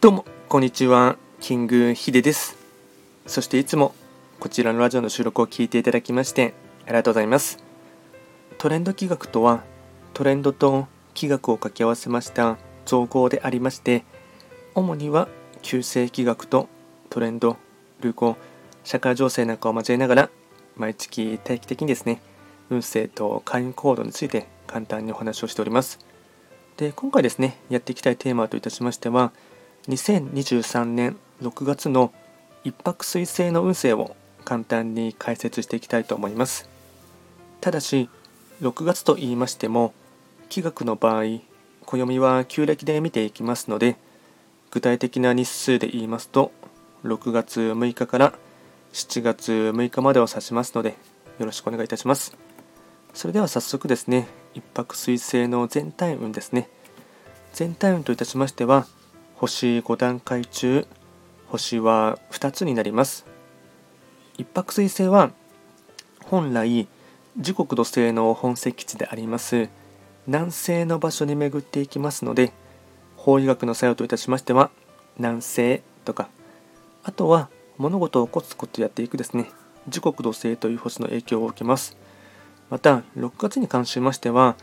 どうも、こんにちは。キングヒデです。そしていつもこちらのラジオの収録を聞いていただきましてありがとうございます。トレンド企画とは、トレンドと企画を掛け合わせました造語でありまして、主には旧世企画とトレンド、流行、社会情勢なんかを交えながら、毎月定期的にですね、運勢と会員行動について簡単にお話をしております。で、今回ですね、やっていきたいテーマといたしましては、2023年6月の一泊水星の運勢を簡単に解説していきたいと思います。ただし、6月と言いましても、気学の場合、暦は旧暦で見ていきますので、具体的な日数で言いますと、6月6日から7月6日までを指しますので、よろしくお願いいたします。それでは早速ですね、一泊水星の全体運ですね。全体運といたしましては、星5段階中星は2つになります。一泊水星は本来時刻土星の本石地であります南西の場所に巡っていきますので法医学の作用といたしましては南西とかあとは物事をコツコツやっていくですね時刻土星という星の影響を受けます。また6月に関しましては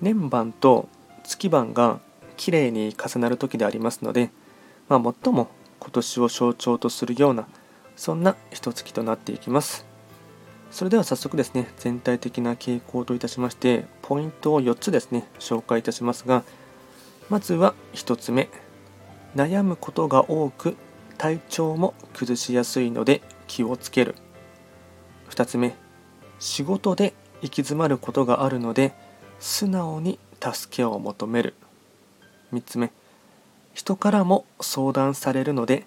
年番と月番がきれいに重なる時でありますので、まあ、最も今年を象徴とするようなそんな一月となっていきます。それでは早速ですね全体的な傾向といたしましてポイントを4つですね紹介いたしますがまずは1つ目。悩むことが多く体調も崩しやすいので気をつける。2つ目。仕事で行き詰まることがあるので素直に助けを求める。3つ目。人からも相談されるので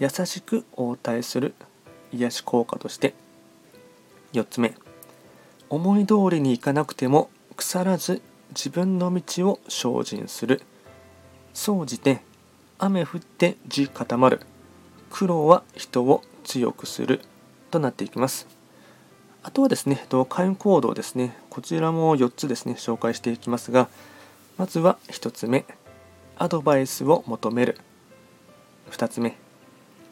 優しく応対する癒し効果として。4つ目。思い通りにいかなくても腐らず自分の道を精進する。総じて雨降って地固まる。苦労は人を強くする。となっていきます。あとはですね開運行動ですね。こちらも4つですね紹介していきますがまずは1つ目。アドバイスを求める。2つ目。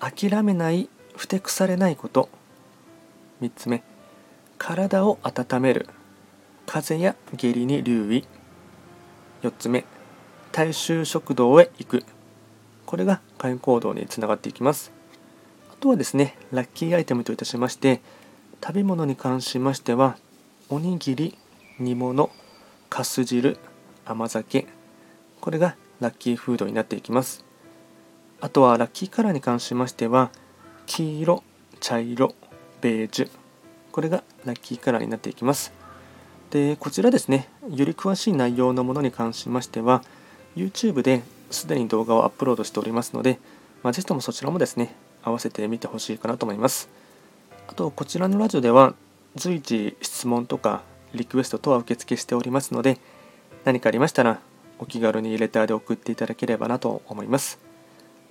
諦めないふてくされないこと。3つ目。体を温める。風邪や下痢に留意。4つ目。大衆食堂へ行く。これが会員行動につながっていきます。あとはですねラッキーアイテムといたしまして食べ物に関しましてはおにぎり煮物かす汁甘酒。これがラッキーフードになっていきます。あとはラッキーカラーに関しましては黄色茶色ベージュ。これがラッキーカラーになっていきます。でこちらですねより詳しい内容のものに関しましては YouTube ですでに動画をアップロードしておりますので、まあ、ぜひともそちらもですね合わせてみてほしいかなと思います。あとこちらのラジオでは随時質問とかリクエスト等は受付しておりますので何かありましたらお気軽にレターで送っていただければなと思います。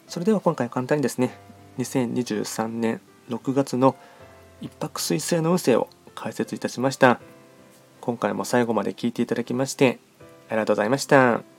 それでは今回簡単にですね、2023年6月の一泊彗星の運勢を解説いたしました。今回も最後まで聴いていただきましてありがとうございました。